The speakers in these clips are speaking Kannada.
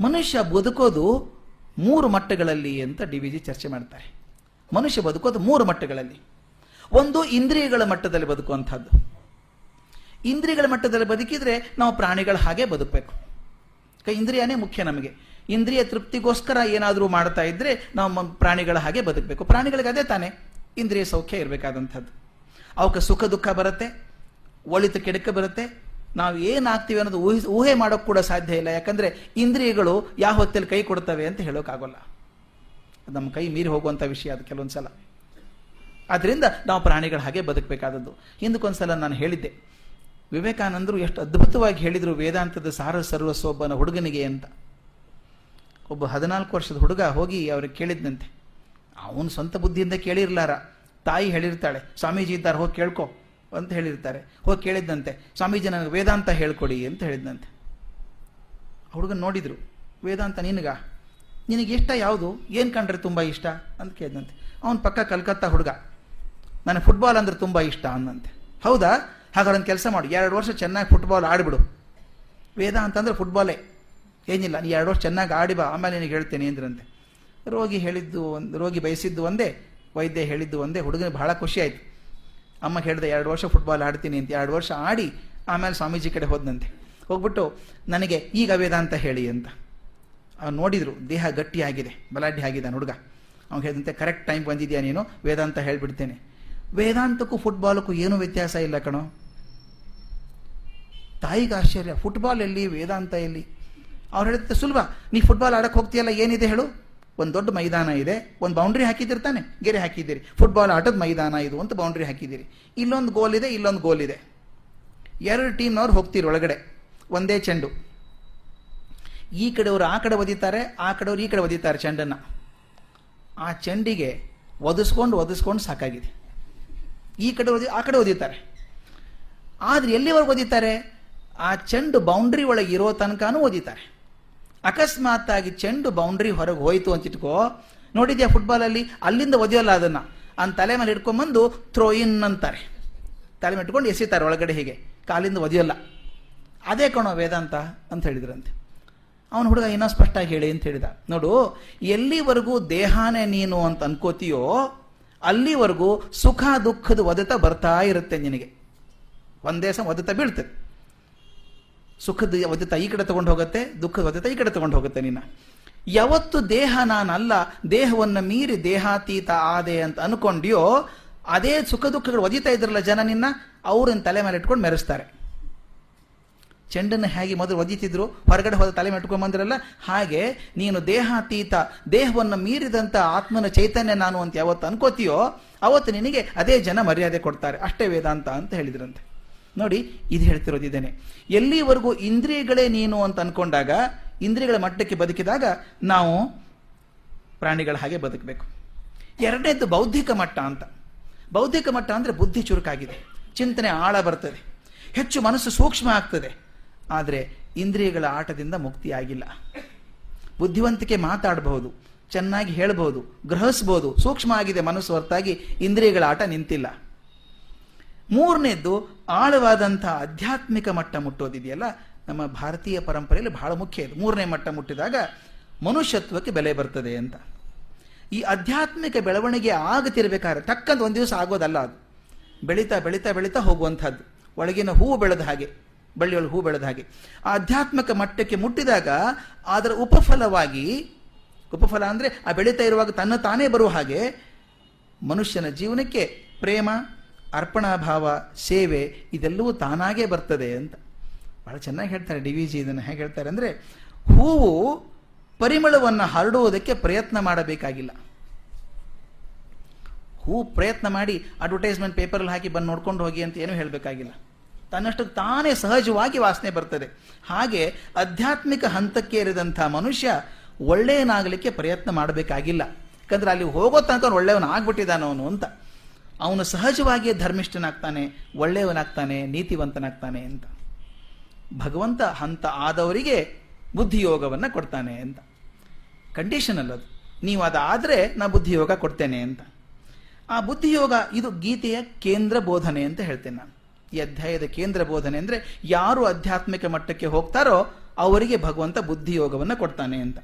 ಮನುಷ್ಯ ಬದುಕೋದು ಮೂರು ಮಟ್ಟಗಳಲ್ಲಿ ಅಂತ ಡಿ ವಿ ಜಿ ಚರ್ಚೆ ಮಾಡ್ತಾರೆ. ಮನುಷ್ಯ ಬದುಕೋದು ಮೂರು ಮಟ್ಟಗಳಲ್ಲಿ. ಒಂದು ಇಂದ್ರಿಯಗಳ ಮಟ್ಟದಲ್ಲಿ ಬದುಕುವಂಥದ್ದು. ಇಂದ್ರಿಯಗಳ ಮಟ್ಟದಲ್ಲಿ ಬದುಕಿದ್ರೆ ನಾವು ಪ್ರಾಣಿಗಳ ಹಾಗೆ ಬದುಕಬೇಕು. ಇಂದ್ರಿಯನೇ ಮುಖ್ಯ ನಮಗೆ. ಇಂದ್ರಿಯ ತೃಪ್ತಿಗೋಸ್ಕರ ಏನಾದರೂ ಮಾಡ್ತಾ ಇದ್ದರೆ ನಾವು ಪ್ರಾಣಿಗಳ ಹಾಗೆ ಬದುಕಬೇಕು. ಪ್ರಾಣಿಗಳಿಗೆ ಅದೇ ತಾನೇ. ಇಂದ್ರಿಯ ಸೌಖ್ಯ ಇರಬೇಕಾದಂಥದ್ದು. ಅವಕ್ಕೆ ಸುಖ ದುಃಖ ಬರುತ್ತೆ. ಒಳಿತು ಕೆಡಕ ಬರುತ್ತೆ. ನಾವು ಏನಾಗ್ತೀವಿ ಅನ್ನೋದು ಊಹಿಸಿ ಊಹೆ ಮಾಡೋಕ್ಕೆ ಕೂಡ ಸಾಧ್ಯ ಇಲ್ಲ. ಯಾಕಂದರೆ ಇಂದ್ರಿಯಗಳು ಯಾವ ಹೊತ್ತಲ್ಲಿ ಕೈ ಕೊಡ್ತವೆ ಅಂತ ಹೇಳೋಕ್ಕಾಗೋಲ್ಲ ನಮ್ಮ ಕೈ ಮೀರಿ ಹೋಗುವಂಥ ವಿಷಯ ಅದು ಕೆಲವೊಂದ್ಸಲ. ಆದ್ದರಿಂದ ನಾವು ಪ್ರಾಣಿಗಳ ಹಾಗೆ ಬದುಕಬೇಕಾದದ್ದು. ಹಿಂದಕ್ಕೊಂದ್ಸಲ ನಾನು ಹೇಳಿದ್ದೆ, ವಿವೇಕಾನಂದರು ಎಷ್ಟು ಅದ್ಭುತವಾಗಿ ಹೇಳಿದರು ವೇದಾಂತದ ಸಾರ ಸರ್ವಸ್ವ ಒಬ್ಬನ ಹುಡುಗನಿಗೆ ಅಂತ. ಒಬ್ಬ ಹದಿನಾಲ್ಕು ವರ್ಷದ ಹುಡುಗ ಹೋಗಿ ಅವ್ರಿಗೆ ಕೇಳಿದ್ನಂತೆ. ಅವನು ಸ್ವಂತ ಬುದ್ಧಿಯಿಂದ ಕೇಳಿರ್ಲಾರ. ತಾಯಿ ಹೇಳಿರ್ತಾಳೆ, ಸ್ವಾಮೀಜಿ ಇದ್ದಾರೆ, ಹೋಗಿ ಕೇಳ್ಕೊ. ಅಂತ ಹೇಳಿರ್ತಾರೆ. ಹೋಗಿ ಕೇಳಿದ್ದಂತೆ ಸ್ವಾಮೀಜಿ ನನಗೆ ವೇದಾಂತ ಹೇಳ್ಕೊಡಿ ಅಂತ ಹೇಳಿದ್ದಂತೆ ಹುಡುಗನ ನೋಡಿದ್ರು, ವೇದಾಂತ ನಿನಗ? ನಿನಗೆ ಇಷ್ಟ ಯಾವುದು? ಏನು ಕಂಡ್ರೆ ತುಂಬ ಇಷ್ಟ? ಅಂತ ಕೇಳಿದಂತೆ ಅವನ ಪಕ್ಕ ಕಲ್ಕತ್ತಾ ಹುಡುಗ, ನನಗೆ ಫುಟ್ಬಾಲ್ ಅಂದ್ರೆ ತುಂಬ ಇಷ್ಟ ಅಂದಂತೆ ಹೌದಾ? ಹಾಗಾದ್ರೆ ಒಂದು ಕೆಲಸ ಮಾಡು, ಎರಡು ವರ್ಷ ಚೆನ್ನಾಗಿ ಫುಟ್ಬಾಲ್ ಆಡಿಬಿಡು. ವೇದ ಅಂತಂದ್ರೆ ಫುಟ್ಬಾಲೇ ಏನಿಲ್ಲ, ನೀ ಎರಡು ವರ್ಷ ಚೆನ್ನಾಗಿ ಆಡಿ ಬಾ, ಆಮೇಲೆ ನಿನಗೆ ಹೇಳ್ತೇನೆ ಅಂದ್ರಂತೆ. ರೋಗಿ ಹೇಳಿದ್ದು ಒಂದು, ರೋಗಿ ಬಯಸಿದ್ದು ಒಂದೇ, ವೈದ್ಯ ಹೇಳಿದ್ದು ಒಂದೇ, ಹುಡುಗನಿಗೆ ಬಹಳ ಖುಷಿ ಅಮ್ಮ ಹೇಳಿದೆ, ಎರಡು ವರ್ಷ ಫುಟ್ಬಾಲ್ ಆಡ್ತೀನಿ ಅಂತ, ಎರಡು ವರ್ಷ ಆಡಿ ಆಮೇಲೆ ಸ್ವಾಮೀಜಿ ಕಡೆ ಹೋದಂತೆ ಹೋಗ್ಬಿಟ್ಟು ನನಗೆ ಈಗ ವೇದಾಂತ ಹೇಳಿ ಅಂತ. ಅವ್ನು ನೋಡಿದ್ರು, ದೇಹ ಗಟ್ಟಿಯಾಗಿದೆ ಬಲಾಢ್ಯ ಆಗಿದೆ ಹುಡುಗ. ಅವ್ನು ಹೇಳಿದಂತೆ ಕರೆಕ್ಟ್ ಟೈಮ್ ಬಂದಿದ್ಯಾ ನೀನು? ವೇದಾಂತ ಹೇಳಿಬಿಡ್ತೇನೆ. ವೇದಾಂತಕ್ಕೂ ಫುಟ್ಬಾಲಕ್ಕೂ ಏನೂ ವ್ಯತ್ಯಾಸ ಇಲ್ಲ ಕಣೋ. ತಾಯಿಗೆ ಆಶ್ಚರ್ಯ ಫುಟ್ಬಾಲ್ ಎಲ್ಲಿ, ವೇದಾಂತ ಎಲ್ಲಿ? ಅವ್ರು ಹೇಳಿದಂತೆ ಸುಲಭ ನೀ ಫುಟ್ಬಾಲ್ ಆಡಕ್ಕೆ ಹೋಗ್ತೀಯಲ್ಲ, ಏನಿದೆ ಹೇಳು? ಒಂದು ದೊಡ್ಡ ಮೈದಾನ ಇದೆ, ಒಂದು ಬೌಂಡ್ರಿ ಹಾಕಿದಿರ್ತಾನೆ ತಾನೆ ಗೆರೆ ಹಾಕಿದ್ದೀರಿ. ಫುಟ್ಬಾಲ್ ಆಟದ ಮೈದಾನ ಇದು ಅಂತ ಬೌಂಡ್ರಿ ಹಾಕಿದ್ದೀರಿ. ಇಲ್ಲೊಂದು ಗೋಲ್ ಇದೆ, ಇಲ್ಲೊಂದು ಗೋಲ್ ಇದೆ. ಎರಡು ಟೀಮ್ನವ್ರು ಹೋಗ್ತೀರಿ ಒಳಗಡೆ, ಒಂದೇ ಚೆಂಡು. ಈ ಕಡೆಯವರು ಆ ಕಡೆ ಒದಿತಾರೆ, ಆ ಕಡೆಯವರು ಈ ಕಡೆ ಒದಿತಾರೆ ಚೆಂಡನ್ನು. ಆ ಚೆಂಡಿಗೆ ಒದಿಸ್ಕೊಂಡು ಒದಿಸ್ಕೊಂಡು ಸಾಕಾಗಿದೆ. ಈ ಕಡೆ ಒದಿ, ಆ ಕಡೆ ಒದಿತಾರೆ. ಆದ್ರೆ ಎಲ್ಲಿವರೆಗೆ ಒದಿತಾರೆ? ಆ ಚೆಂಡು ಬೌಂಡ್ರಿ ಒಳಗೆ ಇರೋ ತನಕನೂ ಒದಿತಾರೆ. ಅಕಸ್ಮಾತ್ ಆಗಿ ಚೆಂಡು ಬೌಂಡ್ರಿ ಹೊರಗೆ ಹೋಯ್ತು ಅಂತ ಇಟ್ಕೋ. ನೋಡಿದ್ಯಾ ಫುಟ್ಬಾಲಲ್ಲಿ ಅಲ್ಲಿಂದ ಒದಿಯೋಲ್ಲ ಅದನ್ನ. ಅನ್ ತಲೆ ಮೇಲೆ ಹಿಡ್ಕೊಂಬಂದು ಥ್ರೋ ಇನ್ ಅಂತಾರೆ. ತಲೆ ಮೇಲೆ ಇಟ್ಕೊಂಡು ಎಸಿತಾರೆ ಒಳಗಡೆ ಹೀಗೆ. ಕಾಲಿಂದ ಒದೆಯೋಲ್ಲ. ಅದೇ ಕಣೋ ವೇದಾಂತ ಅಂತ ಹೇಳಿದ್ರಂತೆ. ಅವನು ಹುಡುಗ ಇನ್ನೂ ಸ್ಪಷ್ಟ ಹೇಳಿ ಅಂತ ಹೇಳಿದ. ನೋಡು, ಎಲ್ಲಿವರೆಗೂ ದೇಹಾನೇ ನೀನು ಅಂತ ಅನ್ಕೋತೀಯೋ, ಅಲ್ಲಿವರೆಗೂ ಸುಖ ದುಃಖದ ಒದತ ಬರ್ತಾ ಇರುತ್ತೆ ನಿನಗೆ. ಒಂದೇ ಸಮ ಒದತ ಬೀಳ್ತದೆ. ಸುಖದ ವದ್ಯತ ಈ ಕಡೆ ತಗೊಂಡು ಹೋಗುತ್ತೆ, ದುಃಖದ ವದ್ಯತ ಈ ಕಡೆ ತಗೊಂಡು ಹೋಗುತ್ತೆ ನಿನ್ನ ಯಾವತ್ತು ದೇಹ ನಾನಲ್ಲ, ದೇಹವನ್ನು ಮೀರಿ ದೇಹಾತೀತ ಆದೆ ಅಂತ ಅನ್ಕೊಂಡ್ಯೋ, ಅದೇ ಸುಖ ದುಃಖಗಳು ಒದಿತಾ ಇದ್ರಲ್ಲ ಜನ ನಿನ್ನ, ಅವ್ರನ್ನ ತಲೆ ಮೇಲೆ ಇಟ್ಕೊಂಡು ಮೆರೆಸ್ತಾರೆ. ಚೆಂಡನ್ನು ಹೇಗೆ ಮೊದಲು ಒದಿತಿದ್ರು, ಹೊರಗಡೆ ಹೋದ ತಲೆ ಮೆಟ್ಕೊಂಡ್ ಬಂದಿರಲ್ಲ, ಹಾಗೆ ನೀನು ದೇಹಾತೀತ, ದೇಹವನ್ನು ಮೀರಿದಂಥ ಆತ್ಮನ ಚೈತನ್ಯ ನಾನು ಅಂತ ಯಾವತ್ತು ಅನ್ಕೋತೀಯೋ, ಅವತ್ತು ನಿನಗೆ ಅದೇ ಜನ ಮರ್ಯಾದೆ ಕೊಡ್ತಾರೆ. ಅಷ್ಟೇ ವೇದಾಂತ ಅಂತ ಹೇಳಿದ್ರಂತೆ. ನೋಡಿ, ಇದು ಹೇಳ್ತಿರೋದಿದ್ದೇನೆ. ಎಲ್ಲಿವರೆಗೂ ಇಂದ್ರಿಯಗಳೇ ನೀನು ಅಂತ ಅನ್ಕೊಂಡಾಗ, ಇಂದ್ರಿಯಗಳ ಮಟ್ಟಕ್ಕೆ ಬದುಕಿದಾಗ ನಾವು ಪ್ರಾಣಿಗಳ ಹಾಗೆ ಬದುಕಬೇಕು. ಎರಡನೇದು ಬೌದ್ಧಿಕ ಮಟ್ಟ ಅಂತ. ಬೌದ್ಧಿಕ ಮಟ್ಟ ಅಂದರೆ ಬುದ್ಧಿ ಚುರುಕಾಗಿದೆ. ಚಿಂತನೆ ಆಳ ಬರ್ತದೆ. ಹೆಚ್ಚು ಮನಸ್ಸು ಸೂಕ್ಷ್ಮ ಆಗ್ತದೆ. ಆದರೆ ಇಂದ್ರಿಯಗಳ ಆಟದಿಂದ ಮುಕ್ತಿ ಆಗಿಲ್ಲ. ಬುದ್ಧಿವಂತಿಕೆ ಮಾತಾಡಬಹುದು, ಚೆನ್ನಾಗಿ ಹೇಳಬಹುದು ಗ್ರಹಿಸ್ಬೋದು ಸೂಕ್ಷ್ಮ ಆಗಿದೆ ಮನಸ್ಸು ಹೊರತಾಗಿ ಇಂದ್ರಿಯಗಳ ಆಟ ನಿಂತಿಲ್ಲ. ಮೂರನೇದ್ದು ಆಳವಾದಂಥ ಆಧ್ಯಾತ್ಮಿಕ ಮಟ್ಟ ಮುಟ್ಟೋದಿದೆಯಲ್ಲ, ನಮ್ಮ ಭಾರತೀಯ ಪರಂಪರೆಯಲ್ಲಿ ಬಹಳ ಮುಖ್ಯ ಇದು. ಮೂರನೇ ಮಟ್ಟ ಮುಟ್ಟಿದಾಗ ಮನುಷ್ಯತ್ವಕ್ಕೆ ಬೆಲೆ ಬರ್ತದೆ ಅಂತ. ಈ ಆಧ್ಯಾತ್ಮಿಕ ಬೆಳವಣಿಗೆ ಆಗತಿರ್ಬೇಕಾದ್ರೆ ತಕ್ಕಂತ ಒಂದು ದಿವಸ ಆಗೋದಲ್ಲ ಅದು. ಬೆಳೀತಾ ಬೆಳೀತಾ ಬೆಳೀತಾ ಹೋಗುವಂಥದ್ದು. ಒಳಗಿನ ಹೂವು ಬೆಳೆದ ಹಾಗೆ, ಬಳ್ಳಿಯೊಳಗೆ ಹೂ ಬೆಳೆದ ಹಾಗೆ. ಆ ಆಧ್ಯಾತ್ಮಿಕ ಮಟ್ಟಕ್ಕೆ ಮುಟ್ಟಿದಾಗ ಅದರ ಉಪಫಲವಾಗಿ, ಉಪಫಲ ಅಂದರೆ ಆ ಬೆಳೀತಾ ಇರುವಾಗ ತನ್ನ ತಾನೇ ಬರುವ ಹಾಗೆ ಮನುಷ್ಯನ ಜೀವನಕ್ಕೆ ಪ್ರೇಮ ಅರ್ಪಣಾಭಾವ, ಸೇವೆ ಇದೆಲ್ಲವೂ ತಾನಾಗೇ ಬರ್ತದೆ ಅಂತ. ಬಹಳ ಚೆನ್ನಾಗಿ ಹೇಳ್ತಾರೆ ಡಿ ವಿ ಜಿ ಇದನ್ನು. ಹೇಗೆ ಹೇಳ್ತಾರೆ ಅಂದರೆ, ಹೂವು ಪರಿಮಳವನ್ನು ಹರಡುವುದಕ್ಕೆ ಪ್ರಯತ್ನ ಮಾಡಬೇಕಾಗಿಲ್ಲ. ಹೂ ಪ್ರಯತ್ನ ಮಾಡಿ ಅಡ್ವರ್ಟೈಸ್ಮೆಂಟ್ ಪೇಪರಲ್ಲಿ ಹಾಕಿ ಬಂದು ನೋಡ್ಕೊಂಡು ಹೋಗಿ ಅಂತ ಏನೂ ಹೇಳಬೇಕಾಗಿಲ್ಲ. ತನ್ನಷ್ಟು ತಾನೇ ಸಹಜವಾಗಿ ವಾಸನೆ ಬರ್ತದೆ. ಹಾಗೆ ಆಧ್ಯಾತ್ಮಿಕ ಹಂತಕ್ಕೆ ಇರಿದಂಥ ಮನುಷ್ಯ ಒಳ್ಳೆಯನಾಗಲಿಕ್ಕೆ ಪ್ರಯತ್ನ ಮಾಡಬೇಕಾಗಿಲ್ಲ. ಯಾಕಂದ್ರೆ ಅಲ್ಲಿ ಹೋಗೋ ತನಕ ಅವ್ನು ಒಳ್ಳೆಯವನು ಆಗ್ಬಿಟ್ಟಿದ್ದಾನ ಅವನು ಅಂತ. ಅವನು ಸಹಜವಾಗಿಯೇ ಧರ್ಮಿಷ್ಠನಾಗ್ತಾನೆ, ಒಳ್ಳೆಯವನಾಗ್ತಾನೆ, ನೀತಿವಂತನಾಗ್ತಾನೆ ಅಂತ. ಭಗವಂತ ಹಂತ ಆದವರಿಗೆ ಬುದ್ಧಿಯೋಗವನ್ನು ಕೊಡ್ತಾನೆ ಅಂತ. ಕಂಡೀಷನ್ ಅಲ್ಲದು ನೀವು ಅದಾದರೆ ನಾ ಬುದ್ಧಿಯೋಗ ಕೊಡ್ತೇನೆ ಅಂತ. ಆ ಬುದ್ಧಿಯೋಗ ಇದು ಗೀತೆಯ ಕೇಂದ್ರ ಬೋಧನೆ ಅಂತ ಹೇಳ್ತೇನೆ ನಾನು. ಈ ಅಧ್ಯಾಯದ ಕೇಂದ್ರ ಬೋಧನೆ ಅಂದರೆ ಯಾರು ಆಧ್ಯಾತ್ಮಿಕ ಮಟ್ಟಕ್ಕೆ ಹೋಗ್ತಾರೋ ಅವರಿಗೆ ಭಗವಂತ ಬುದ್ಧಿಯೋಗವನ್ನು ಕೊಡ್ತಾನೆ ಅಂತ.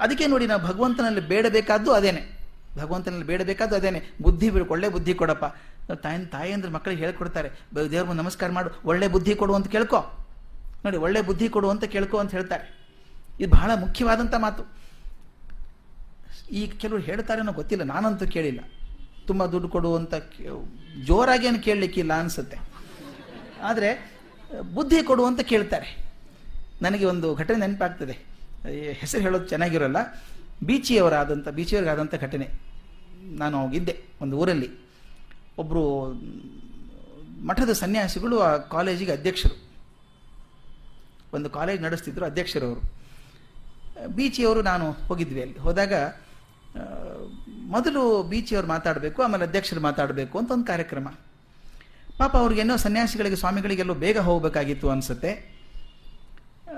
ಅದಕ್ಕೆ ನೋಡಿ ನಾವು ಭಗವಂತನಲ್ಲಿ ಬೇಡಬೇಕಾದ್ದು ಅದೇನೆ. ಭಗವಂತನಲ್ಲಿ ಬೇಡಬೇಕಾದ್ದು ಅದೇನೆ. ಬುದ್ಧಿ ಬಿಡು ಒಳ್ಳೆ ಬುದ್ಧಿ ಕೊಡಪ್ಪ. ತಾಯಿ ತಾಯಿ ಅಂದ್ರೆ ಮಕ್ಕಳಿಗೆ ಹೇಳ್ಕೊಡ್ತಾರೆ. ದೇವ್ರ ನಮಸ್ಕಾರ ಮಾಡು. ಒಳ್ಳೆ ಬುದ್ಧಿ ಕೊಡು ಅಂತ ಕೇಳ್ಕೊ. ನೋಡಿ, ಒಳ್ಳೆ ಬುದ್ಧಿ ಕೊಡು ಅಂತ ಕೇಳ್ಕೊ ಅಂತ ಹೇಳ್ತಾರೆ. ಇದು ಬಹಳ ಮುಖ್ಯವಾದಂಥ ಮಾತು. ಈಗ ಕೆಲವರು ಹೇಳ್ತಾರೇನೋ ಗೊತ್ತಿಲ್ಲ. ನಾನಂತೂ ಕೇಳಿಲ್ಲ. ತುಂಬ ದುಡ್ಡು ಕೊಡು ಅಂತ ಜೋರಾಗಿ ಏನು ಕೇಳಲಿಕ್ಕಿಲ್ಲ ಅನಿಸುತ್ತೆ. ಆದರೆ, ಬುದ್ಧಿ ಕೊಡು ಅಂತ ಕೇಳ್ತಾರೆ. ನನಗೆ ಒಂದು ಘಟನೆ ನೆನಪಾಗ್ತದೆ. ಈ ಹೆಸರು ಹೇಳೋದು ಚೆನ್ನಾಗಿರೋಲ್ಲ. ಬೀಚಿಯವರಾದಂಥ ಬೀಚಿಯವರಿಗಾದಂಥ ಘಟನೆ. ನಾನು ಹೋಗಿದ್ದೆ ಒಂದು ಊರಲ್ಲಿ. ಒಬ್ಬರು ಮಠದ ಸನ್ಯಾಸಿಗಳು ಆ ಕಾಲೇಜಿಗೆ ಅಧ್ಯಕ್ಷರು. ಒಂದು ಕಾಲೇಜ್ ನಡೆಸ್ತಿದ್ರು ಅಧ್ಯಕ್ಷರು ಅವರು ಬೀಚಿಯವರು ನಾನು ಹೋಗಿದ್ವಿ ಅಲ್ಲಿ. ಹೋದಾಗ ಮೊದಲು ಬೀಚಿಯವರು ಮಾತಾಡಬೇಕು, ಆಮೇಲೆ ಅಧ್ಯಕ್ಷರು ಮಾತಾಡಬೇಕು ಅಂತ ಒಂದು ಕಾರ್ಯಕ್ರಮ. ಪಾಪ ಅವ್ರಿಗೇನೋ ಸನ್ಯಾಸಿಗಳಿಗೆ, ಸ್ವಾಮಿಗಳಿಗೆಲ್ಲೋ ಬೇಗ ಹೋಗಬೇಕಾಗಿತ್ತು ಅನಿಸುತ್ತೆ.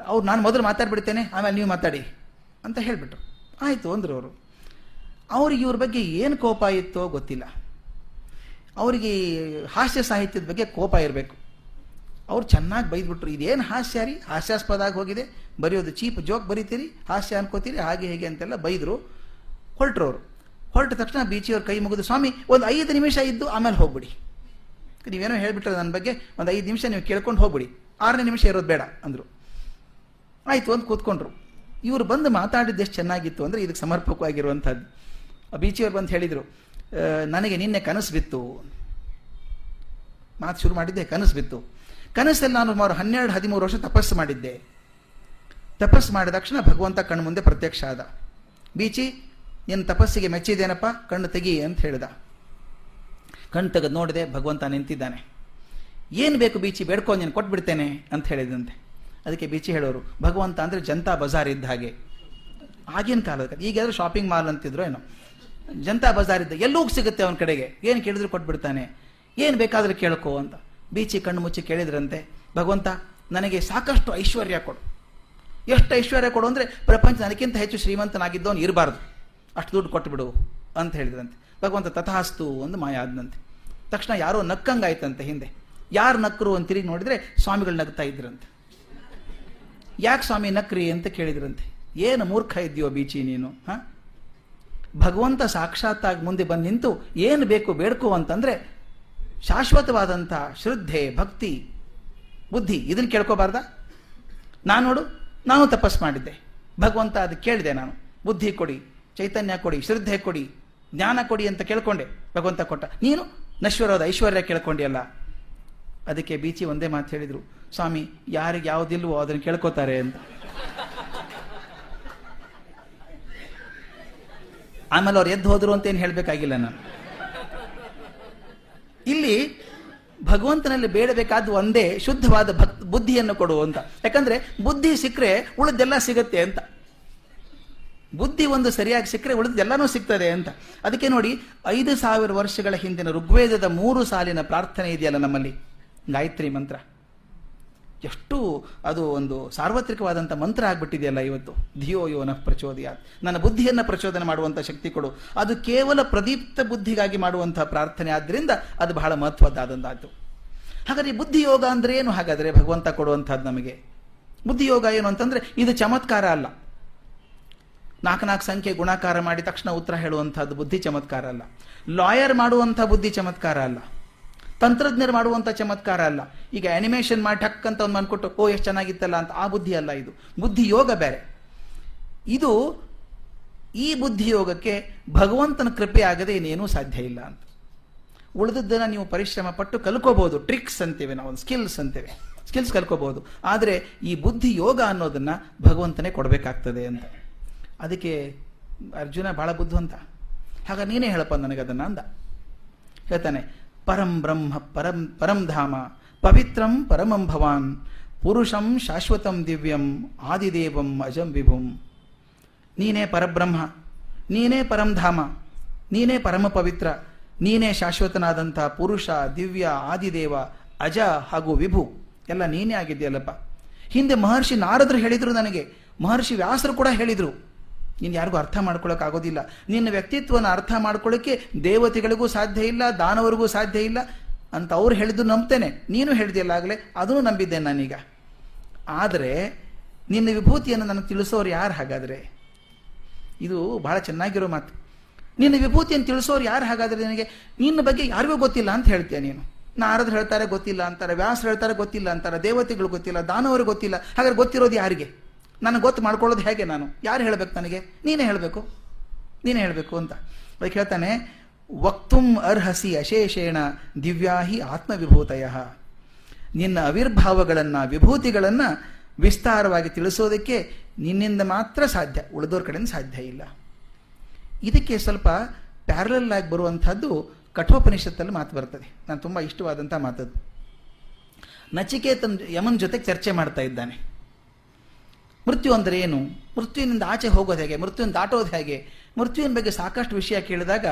ಅವ್ರು, ನಾನು ಮೊದಲು ಮಾತಾಡ್ಬಿಡ್ತೇನೆ, ಆಮೇಲೆ ನೀವು ಮಾತಾಡಿ ಅಂತ ಹೇಳಿಬಿಟ್ರು. ಆಯಿತು ಅಂದರು ಅವರು, ಅವ್ರಿಗೆ ಇವ್ರ ಬಗ್ಗೆ ಏನು ಕೋಪ ಇತ್ತೋ ಗೊತ್ತಿಲ್ಲ. ಅವರಿಗೆ ಹಾಸ್ಯ ಸಾಹಿತ್ಯದ ಬಗ್ಗೆ ಕೋಪ ಇರಬೇಕು. ಅವ್ರು ಚೆನ್ನಾಗಿ ಬೈದ್ಬಿಟ್ರು. ಇದೇನು ಹಾಸ್ಯ ರೀ? ಹಾಸ್ಯಾಸ್ಪದ ಆಗಿ ಹೋಗಿದೆ. ಬರೆಯೋದು ಚೀಪ್ ಜೋಕ್ ಬರೀತೀರಿ, ಹಾಸ್ಯ ಅನ್ಕೋತೀರಿ, ಹಾಗೆ ಹೇಗೆ ಅಂತೆಲ್ಲ ಬೈದರು. ಹೊರಟ್ರು ಅವರು. ಹೊರಟ ತಕ್ಷಣ ಬೀಚಿಯವ್ರ ಕೈ ಮುಗಿದು, ಸ್ವಾಮಿ, ಒಂದು ಐದು ನಿಮಿಷ ಇದ್ದು ಆಮೇಲೆ ಹೋಗ್ಬಿಡಿ. ನೀವೇನೋ ಹೇಳಿಬಿಟ್ರೆ ನನ್ನ ಬಗ್ಗೆ ಒಂದು ಐದು ನಿಮಿಷ ನೀವು ಕೇಳ್ಕೊಂಡು ಹೋಗ್ಬಿಡಿ. ಆರನೇ ನಿಮಿಷ ಇರೋದು ಬೇಡ, ಅಂದರು. ಆಯಿತು ಅಂತ ಕೂತ್ಕೊಂಡ್ರು. ಇವರು ಬಂದು ಮಾತಾಡಿದ್ದು ಎಷ್ಟು ಚೆನ್ನಾಗಿತ್ತು ಅಂದರೆ ಇದಕ್ಕೆ ಸಮರ್ಪಕವಾಗಿರುವಂಥದ್ದು. ಬೀಚಿಯವರು ಬಂದು ಹೇಳಿದರು ನನಗೆ ನಿನ್ನೆ ಕನಸು ಬಿತ್ತು. ಮಾತು ಶುರು ಮಾಡಿದ್ದೆ, ಕನಸು ಬಿತ್ತು. ಕನಸಲ್ಲಿ ನಾನು ಸುಮಾರು ಹನ್ನೆರಡು, ಹದಿಮೂರು ವರ್ಷ ತಪಸ್ಸು ಮಾಡಿದ್ದೆ. ತಪಸ್ಸು ಮಾಡಿದ ತಕ್ಷಣ ಭಗವಂತ ಕಣ್ಣು ಮುಂದೆ ಪ್ರತ್ಯಕ್ಷ ಆದ. ಬೀಚಿ, ನಿನ್ನ ತಪಸ್ಸಿಗೆ ಮೆಚ್ಚಿದೇನಪ್ಪ ಕಣ್ಣು ತೆಗಿ ಅಂತ ಹೇಳಿದ. ಕಣ್ಣು ತೆಗೆದು ನೋಡಿದೆ, ಭಗವಂತ ನಿಂತಿದ್ದಾನೆ. ಏನು ಬೇಕು ಬೀಚಿ? ಬೇಡ್ಕೊಂಡು ನೀನು ಕೊಟ್ಬಿಡ್ತೇನೆ ಅಂತ ಹೇಳಿದಂತೆ. ಅದಕ್ಕೆ ಬೀಚಿ ಹೇಳೋರು, ಭಗವಂತ ಅಂದರೆ ಜನತಾ ಬಜಾರ್ ಇದ್ದ ಹಾಗೆ. ಆಗಿನ ಕಾಲದ ಈಗ ಈಗಾದ್ರೂ ಶಾಪಿಂಗ್ ಮಾಲ್ ಅಂತಿದ್ರು ಏನೋ. ಜನತಾ ಬಜಾರ್ ಇದ್ದ, ಎಲ್ಲೂ ಸಿಗುತ್ತೆ ಅವನ ಕಡೆಗೆ? ಏನು ಕೇಳಿದ್ರು ಕೊಟ್ಬಿಡ್ತಾನೆ. ಏನು ಬೇಕಾದರೂ ಕೇಳ್ಕೋ ಅಂತ. ಬೀಚಿ ಕಣ್ಣು ಮುಚ್ಚಿ ಕೇಳಿದ್ರಂತೆ, ಭಗವಂತ, ನನಗೆ ಸಾಕಷ್ಟು ಐಶ್ವರ್ಯ ಕೊಡು. ಎಷ್ಟು ಐಶ್ವರ್ಯ ಕೊಡು ಅಂದರೆ ಪ್ರಪಂಚ ನನಗಿಂತ ಹೆಚ್ಚು ಶ್ರೀಮಂತನಾಗಿದ್ದವನು ಇರಬಾರ್ದು. ಅಷ್ಟು ದುಡ್ಡು ಕೊಟ್ಟುಬಿಡು ಅಂತ ಹೇಳಿದ್ರಂತೆ. ಭಗವಂತ ತಥಾಸ್ತು ಒಂದು ಮಾಯ ಆದಂತೆ ತಕ್ಷಣ ಯಾರೋ ನಕ್ಕಂಗಾಯ್ತಂತೆ ಹಿಂದೆ. ಯಾರು ನಕ್ಕರು ಅಂತ ತಿರುಗಿ ನೋಡಿದ್ರೆ ಸ್ವಾಮಿಗಳು ನಗ್ತಾ ಇದ್ರಂತೆ. ಯಾಕೆ ಸ್ವಾಮಿ ನಕ್ರಿ ಅಂತ ಕೇಳಿದ್ರಂತೆ? ಏನು ಮೂರ್ಖ ಇದೆಯೋ ಬೀಚಿ ನೀನು, ಹ? ಭಗವಂತ ಸಾಕ್ಷಾತ್ತಾಗಿ ಮುಂದೆ ಬಂದು ನಿಂತು ಏನು ಬೇಕು ಬೇಡ್ಕೋ ಅಂತಂದ್ರೆ ಶಾಶ್ವತವಾದಂಥ ಶ್ರದ್ಧೆ, ಭಕ್ತಿ, ಬುದ್ಧಿ ಇದನ್ನು ಕೇಳ್ಕೋಬಾರ್ದ? ನಾನು ನೋಡು, ನಾನು ತಪಸ್ ಮಾಡಿದ್ದೆ. ಭಗವಂತ ಅದು ಕೇಳಿದೆ ನಾನು. ಬುದ್ಧಿ ಕೊಡಿ, ಚೈತನ್ಯ ಕೊಡಿ, ಶ್ರದ್ಧೆ ಕೊಡಿ, ಜ್ಞಾನ ಕೊಡಿ ಅಂತ ಕೇಳ್ಕೊಂಡೆ. ಭಗವಂತ ಕೊಟ್ಟ. ನೀನು ನಶ್ವರದ ಐಶ್ವರ್ಯ ಕೇಳ್ಕೊಂಡಿಯಲ್ಲ. ಅದಕ್ಕೆ ಬೀಚಿ ಒಂದೇ ಮಾತು ಹೇಳಿದರು, ಸ್ವಾಮಿ, ಯಾರಿಗೆ ಯಾವುದಿಲ್ವೋ ಅದನ್ನು ಕೇಳ್ಕೋತಾರೆ ಅಂತ. ಆಮೇಲೆ ಅವ್ರು ಎದ್ದು ಹೋದರು ಅಂತ ಏನು ಹೇಳಬೇಕಾಗಿಲ್ಲ ನಾನು. ಇಲ್ಲಿ ಭಗವಂತನಲ್ಲಿ ಬೇಡಬೇಕಾದ್ದು ಒಂದೇ ಶುದ್ಧವಾದ ಭಕ್, ಬುದ್ಧಿಯನ್ನು ಕೊಡು ಅಂತ. ಯಾಕಂದ್ರೆ ಬುದ್ಧಿ ಸಿಕ್ಕರೆ ಉಳಿದೆಲ್ಲ ಸಿಗುತ್ತೆ ಅಂತ. ಬುದ್ಧಿ ಒಂದು ಸರಿಯಾಗಿ ಸಿಕ್ಕರೆ ಉಳಿದೆಲ್ಲನೂ ಸಿಗ್ತದೆ ಅಂತ. ಅದಕ್ಕೆ ನೋಡಿ, ಐದು ಸಾವಿರ ವರ್ಷಗಳ ಹಿಂದಿನ ಋಗ್ವೇದದ ಮೂರು ಸಾಲಿನ ಪ್ರಾರ್ಥನೆ ಇದೆಯಲ್ಲ ನಮ್ಮಲ್ಲಿ. ಗಾಯತ್ರಿ ಮಂತ್ರ. ಎಷ್ಟು ಅದು ಒಂದು ಸಾರ್ವತ್ರಿಕವಾದಂಥ ಮಂತ್ರ ಆಗ್ಬಿಟ್ಟಿದೆಯಲ್ಲ ಇವತ್ತು. ಧಿಯೋ ಯೋನ ಪ್ರಚೋದಯ ನನ್ನ ಬುದ್ಧಿಯನ್ನು ಪ್ರಚೋದನೆ ಮಾಡುವಂಥ ಶಕ್ತಿ ಕೊಡು. ಅದು ಕೇವಲ ಪ್ರದೀಪ್ತ ಬುದ್ಧಿಗಾಗಿ ಮಾಡುವಂಥ ಪ್ರಾರ್ಥನೆ ಆದ್ದರಿಂದ ಅದು ಬಹಳ ಮಹತ್ವದ್ದಾದಂಥದ್ದು ಹಾಗಾದ್ರೆ ಬುದ್ಧಿ ಯೋಗ ಅಂದ್ರೆ ಏನು? ಹಾಗಾದರೆ ಭಗವಂತ ಕೊಡುವಂಥದ್ದು ನಮಗೆ. ಬುದ್ಧಿ ಯೋಗ ಏನು ಅಂತಂದ್ರೆ ಇದು ಚಮತ್ಕಾರ ಅಲ್ಲ. ನಾಲ್ಕು ನಾಲ್ಕು ಸಂಖ್ಯೆ ಗುಣಾಕಾರ ಮಾಡಿ ತಕ್ಷಣ ಉತ್ತರ ಹೇಳುವಂಥದ್ದು ಬುದ್ಧಿ ಚಮತ್ಕಾರ ಅಲ್ಲ. ಲಾಯರ್ ಮಾಡುವಂಥ ಬುದ್ಧಿ ಚಮತ್ಕಾರ ಅಲ್ಲ. ತಂತ್ರಜ್ಞರು ಮಾಡುವಂಥ ಚಮತ್ಕಾರ ಅಲ್ಲ. ಈಗ ಅನಿಮೇಷನ್ ಮಾಡಿ ಹಕ್ ಅಂತ ಒಂದು ಮನ್ಕೊಟ್ಟು, ಓ, ಎಷ್ಟು ಚೆನ್ನಾಗಿತ್ತಲ್ಲ ಅಂತ. ಆ ಬುದ್ಧಿ ಅಲ್ಲ ಇದು. ಬುದ್ಧಿ ಯೋಗ ಬೇರೆ. ಇದು ಈ ಬುದ್ಧಿ ಯೋಗಕ್ಕೆ ಭಗವಂತನ ಕೃಪೆ ಆಗದೆ ಇನ್ನೇನೂ ಸಾಧ್ಯ ಇಲ್ಲ ಅಂತ. ಉಳಿದದ್ದನ್ನು ನೀವು ಪರಿಶ್ರಮ ಪಟ್ಟು ಕಲ್ಕೋಬಹುದು. ಟ್ರಿಕ್ಸ್ ಅಂತೇವೆ ನಾವು, ಒಂದು ಸ್ಕಿಲ್ಸ್ ಅಂತೇವೆ. ಸ್ಕಿಲ್ಸ್ ಕಲ್ಕೋಬಹುದು. ಆದರೆ ಈ ಬುದ್ಧಿ ಯೋಗ ಅನ್ನೋದನ್ನು ಭಗವಂತನೇ ಕೊಡಬೇಕಾಗ್ತದೆ ಅಂತ. ಅದಕ್ಕೆ ಅರ್ಜುನ ಬಹಳ ಬುದ್ಧಿವಂತ. ಹಾಗ ನೀನೇ ಹೇಳಪ್ಪ ನನಗೆ ಅದನ್ನು ಅಂದ. ಹೇಳ್ತಾನೆ ಪರಂ ಬ್ರಹ್ಮ, ಪರಂ ಪರಂ ಧಾಮ, ಪವಿತ್ರಂ ಪರಮಂ ಭವಾನ್, ಪುರುಷಂ ಶಾಶ್ವತಂ ದಿವ್ಯಂ, ಆದಿದೇವಂ ಅಜಂ ವಿಭುಂ. ನೀನೇ ಪರಬ್ರಹ್ಮ, ನೀನೇ ಪರಂಧಾಮ ನೀನೇ ಪರಮ ಪವಿತ್ರ, ನೀನೇ ಶಾಶ್ವತನಾದಂಥ ಪುರುಷ, ದಿವ್ಯ, ಆದಿದೇವ, ಅಜ ಹಾಗೂ ವಿಭು. ಎಲ್ಲ ನೀನೇ ಆಗಿದೆಯಲ್ಲಪ್ಪ ಹಿಂದೆ ಮಹರ್ಷಿ ನಾರದರು ಹೇಳಿದರು ನನಗೆ, ಮಹರ್ಷಿ ವ್ಯಾಸರು ಕೂಡ ಹೇಳಿದ್ರು. ನೀನು ಯಾರಿಗೂ ಅರ್ಥ ಮಾಡ್ಕೊಳ್ಳೋಕೆ ಆಗೋದಿಲ್ಲ. ನಿನ್ನ ವ್ಯಕ್ತಿತ್ವನ ಅರ್ಥ ಮಾಡ್ಕೊಳ್ಳೋಕ್ಕೆ ದೇವತೆಗಳಿಗೂ ಸಾಧ್ಯ ಇಲ್ಲ, ದಾನವರಿಗೂ ಸಾಧ್ಯ ಇಲ್ಲ ಅಂತ ಅವ್ರು ಹೇಳಿದ್ದು ನಂಬ್ತೇನೆ. ನೀನು ಹೇಳಿದೆಯಲ್ಲ ಆಗಲೇ, ಅದನ್ನು ನಂಬಿದ್ದೆ ನಾನೀಗ. ಆದರೆ, ನಿನ್ನ ವಿಭೂತಿಯನ್ನು ನನಗೆ ತಿಳಿಸೋರು ಯಾರು ಹಾಗಾದರೆ? ಇದು ಬಹಳ ಚೆನ್ನಾಗಿರೋ ಮಾತು. ನಿನ್ನ ವಿಭೂತಿಯನ್ನು ತಿಳಿಸೋರು ಯಾರು ಹಾಗಾದರೆ ನಿನಗೆ? ನಿನ್ನ ಬಗ್ಗೆ ಯಾರಿಗೂ ಗೊತ್ತಿಲ್ಲ ಅಂತ ಹೇಳ್ತೀಯ ನೀನು. ನಾರದ್ರು ಹೇಳ್ತಾರೆ ಗೊತ್ತಿಲ್ಲ ಅಂತಾರೆ, ವ್ಯಾಸರು ಹೇಳ್ತಾರೆ ಗೊತ್ತಿಲ್ಲ ಅಂತಾರೆ, ದೇವತೆಗಳು ಗೊತ್ತಿಲ್ಲ, ದಾನವರು ಗೊತ್ತಿಲ್ಲ. ಹಾಗಾದ್ರೆ ಗೊತ್ತಿರೋದು ಯಾರಿಗೆ? ನನಗೆ ಗೊತ್ತು ಮಾಡ್ಕೊಳ್ಳೋದು ಹೇಗೆ ನಾನು? ಯಾರು ಹೇಳಬೇಕು ನನಗೆ? ನೀನೇ ಹೇಳಬೇಕು. ನೀನೇ ಹೇಳಬೇಕು ಅಂತ. ಅದಕ್ಕೆ ಹೇಳ್ತಾನೆ ವಕ್ತುಂ ಅರ್ಹಸಿ ಅಶೇಷೇಣ ದಿವ್ಯಾಹಿ ಆತ್ಮವಿಭೂತಯ. ನಿನ್ನ ಅವಿರ್ಭಾವಗಳನ್ನು, ವಿಭೂತಿಗಳನ್ನು ವಿಸ್ತಾರವಾಗಿ ತಿಳಿಸೋದಕ್ಕೆ ನಿನ್ನಿಂದ ಮಾತ್ರ ಸಾಧ್ಯ ಉಳಿದೋರ್ ಕಡೆಯಿಂದ ಸಾಧ್ಯ ಇಲ್ಲ. ಇದಕ್ಕೆ ಸ್ವಲ್ಪ ಪ್ಯಾರಲಲ್ ಆಗಿ ಬರುವಂಥದ್ದು ಕಠೋಪನಿಷತ್ತಲ್ಲಿ ಮಾತು ಬರ್ತದೆ. ನಾನು ತುಂಬ ಇಷ್ಟವಾದಂಥ ಮಾತದ್ದು. ನಚಿಕೇತನ್ ಯಮನ್ ಜೊತೆ ಚರ್ಚೆ ಮಾಡ್ತಾ ಇದ್ದಾನೆ. ಮೃತ್ಯು ಅಂದರೆ ಏನು? ಮೃತ್ಯುವಿನಿಂದ ಆಚೆ ಹೋಗೋದು ಹೇಗೆ? ಮೃತ್ಯುವಿನ ದಾಟೋದು ಹೇಗೆ? ಮೃತ್ಯುವಿನ ಬಗ್ಗೆ ಸಾಕಷ್ಟು ವಿಷಯ ಕೇಳಿದಾಗ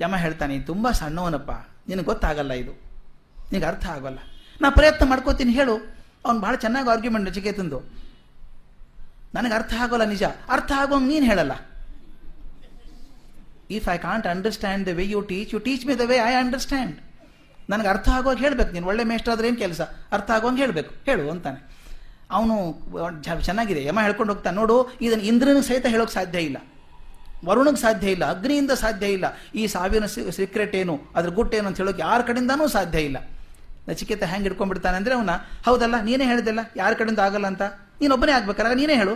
ಯಮ ಹೇಳ್ತಾನೆ ತುಂಬ ಸಣ್ಣವನಪ್ಪ. ನಿನಗೆ ಗೊತ್ತಾಗಲ್ಲ ಇದು. ನಿನಗೆ ಅರ್ಥ ಆಗೋಲ್ಲ. ನಾ ಪ್ರಯತ್ನ ಮಾಡ್ಕೋತೀನಿ, ಹೇಳು. ಅವ್ನು ಭಾಳ ಚೆನ್ನಾಗಿ ಆರ್ಗ್ಯುಮೆಂಟ್ ನಚಿಕೇತಂದು ನನಗೆ ಅರ್ಥ ಆಗೋಲ್ಲ ನಿಜ. ಅರ್ಥ ಆಗೋಂಗೆ ನೀನು ಹೇಳಲ್ಲ. If I can't understand the way you teach you teach me the way I understand ನನಗೆ ಅರ್ಥ ಆಗೋಗಿ ಹೇಳ್ಬೇಕು. ನೀನು ಒಳ್ಳೆ ಮೇಷ್ಟ್ರಾದ್ರೆ ಏನು ಕೆಲಸ? ಅರ್ಥ ಆಗೋಂಗೆ ಹೇಳಬೇಕು. ಹೇಳು, ಅಂತಾನೆ. ಅವನು ಚೆನ್ನಾಗಿದೆ, ಯಮ ಹೇಳ್ಕೊಂಡು ಹೋಗ್ತಾನೆ ನೋಡು ಇದನ್ನು ಇಂದ್ರನಿಗೆ ಸಹಿತ ಹೇಳೋಕೆ ಸಾಧ್ಯ ಇಲ್ಲ. ವರುಣಿಗೆ ಸಾಧ್ಯ ಇಲ್ಲ, ಅಗ್ನಿಯಿಂದ ಸಾಧ್ಯ ಇಲ್ಲ. ಈ ಸಾವಿನ ಸೀಕ್ರೆಟ್ ಏನು, ಅದ್ರ ಗುಟ್ಟೇನು ಅಂತ ಹೇಳೋಕೆ ಯಾರ ಕಡೆಯಿಂದನೂ ಸಾಧ್ಯ ಇಲ್ಲ. ನಚಿಕೇತ ಹೆಂಗೆ ಇಟ್ಕೊಂಡ್ಬಿಡ್ತಾನೆ ಅಂದರೆ ಅವನ, ಹೌದಲ್ಲ, ನೀನೇ ಹೇಳಿದೆಲ್ಲ, ಯಾರ ಕಡೆಯಿಂದ ಆಗಲ್ಲ ಅಂತ. ನೀನೊಬ್ಬನೇ ಆಗ್ಬೇಕಾದ್ರೆ ನೀನೇ ಹೇಳು.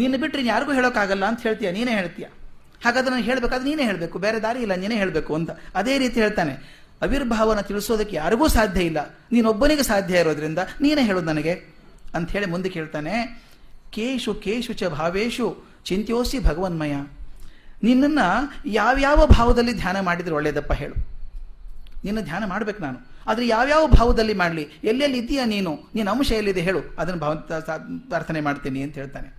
ನೀನು ಬಿಟ್ಟರೆ ಯಾರಿಗೂ ಹೇಳೋಕ್ಕಾಗಲ್ಲ ಅಂತ ಹೇಳ್ತೀಯ, ನೀನೇ ಹೇಳ್ತೀಯ. ಹಾಗಾದ್ರೆ ನಾನು ಹೇಳಬೇಕಾದ್ರೆ ನೀನೇ ಹೇಳಬೇಕು, ಬೇರೆ ದಾರಿ ಇಲ್ಲ, ನೀನೇ ಹೇಳಬೇಕು ಅಂತ. ಅದೇ ರೀತಿ ಹೇಳ್ತಾನೆ. ಅವಿರ್ಭಾವನ ತಿಳಿಸೋದಕ್ಕೆ ಯಾರಿಗೂ ಸಾಧ್ಯ ಇಲ್ಲ. ನೀನೊಬ್ಬನಿಗೆ ಸಾಧ್ಯ ಇರೋದ್ರಿಂದ ನೀನೇ ಹೇಳು ನನಗೆ ಅಂತ ಹೇಳಿ ಮುಂದಕ್ಕೆ ಹೇಳ್ತಾನೆ ಕೇಶು ಕೇಶು ಚ ಭಾವೇಶು, ಚಿಂತ್ಯೋಸಿ ಭಗವನ್ಮಯ. ನಿನ್ನನ್ನು ಯಾವ್ಯಾವ ಭಾವದಲ್ಲಿ ಧ್ಯಾನ ಮಾಡಿದ್ರೆ ಒಳ್ಳೆಯದಪ್ಪ ಹೇಳು. ನಿನ್ನ ಧ್ಯಾನ ಮಾಡ್ಬೇಕು ನಾನು. ಆದರೆ ಯಾವ್ಯಾವ ಭಾವದಲ್ಲಿ ಮಾಡಲಿ? ಎಲ್ಲೆಲ್ಲಿ ಇದೆಯಾ ನೀನು? ನಿನ್ನ ಅಂಶ ಎಲ್ಲಿದೆ ಹೇಳು. ಅದನ್ನು ಭಾವ ಪ್ರಾರ್ಥನೆ ಮಾಡ್ತೀನಿ ಅಂತ ಹೇಳ್ತಾನೆ.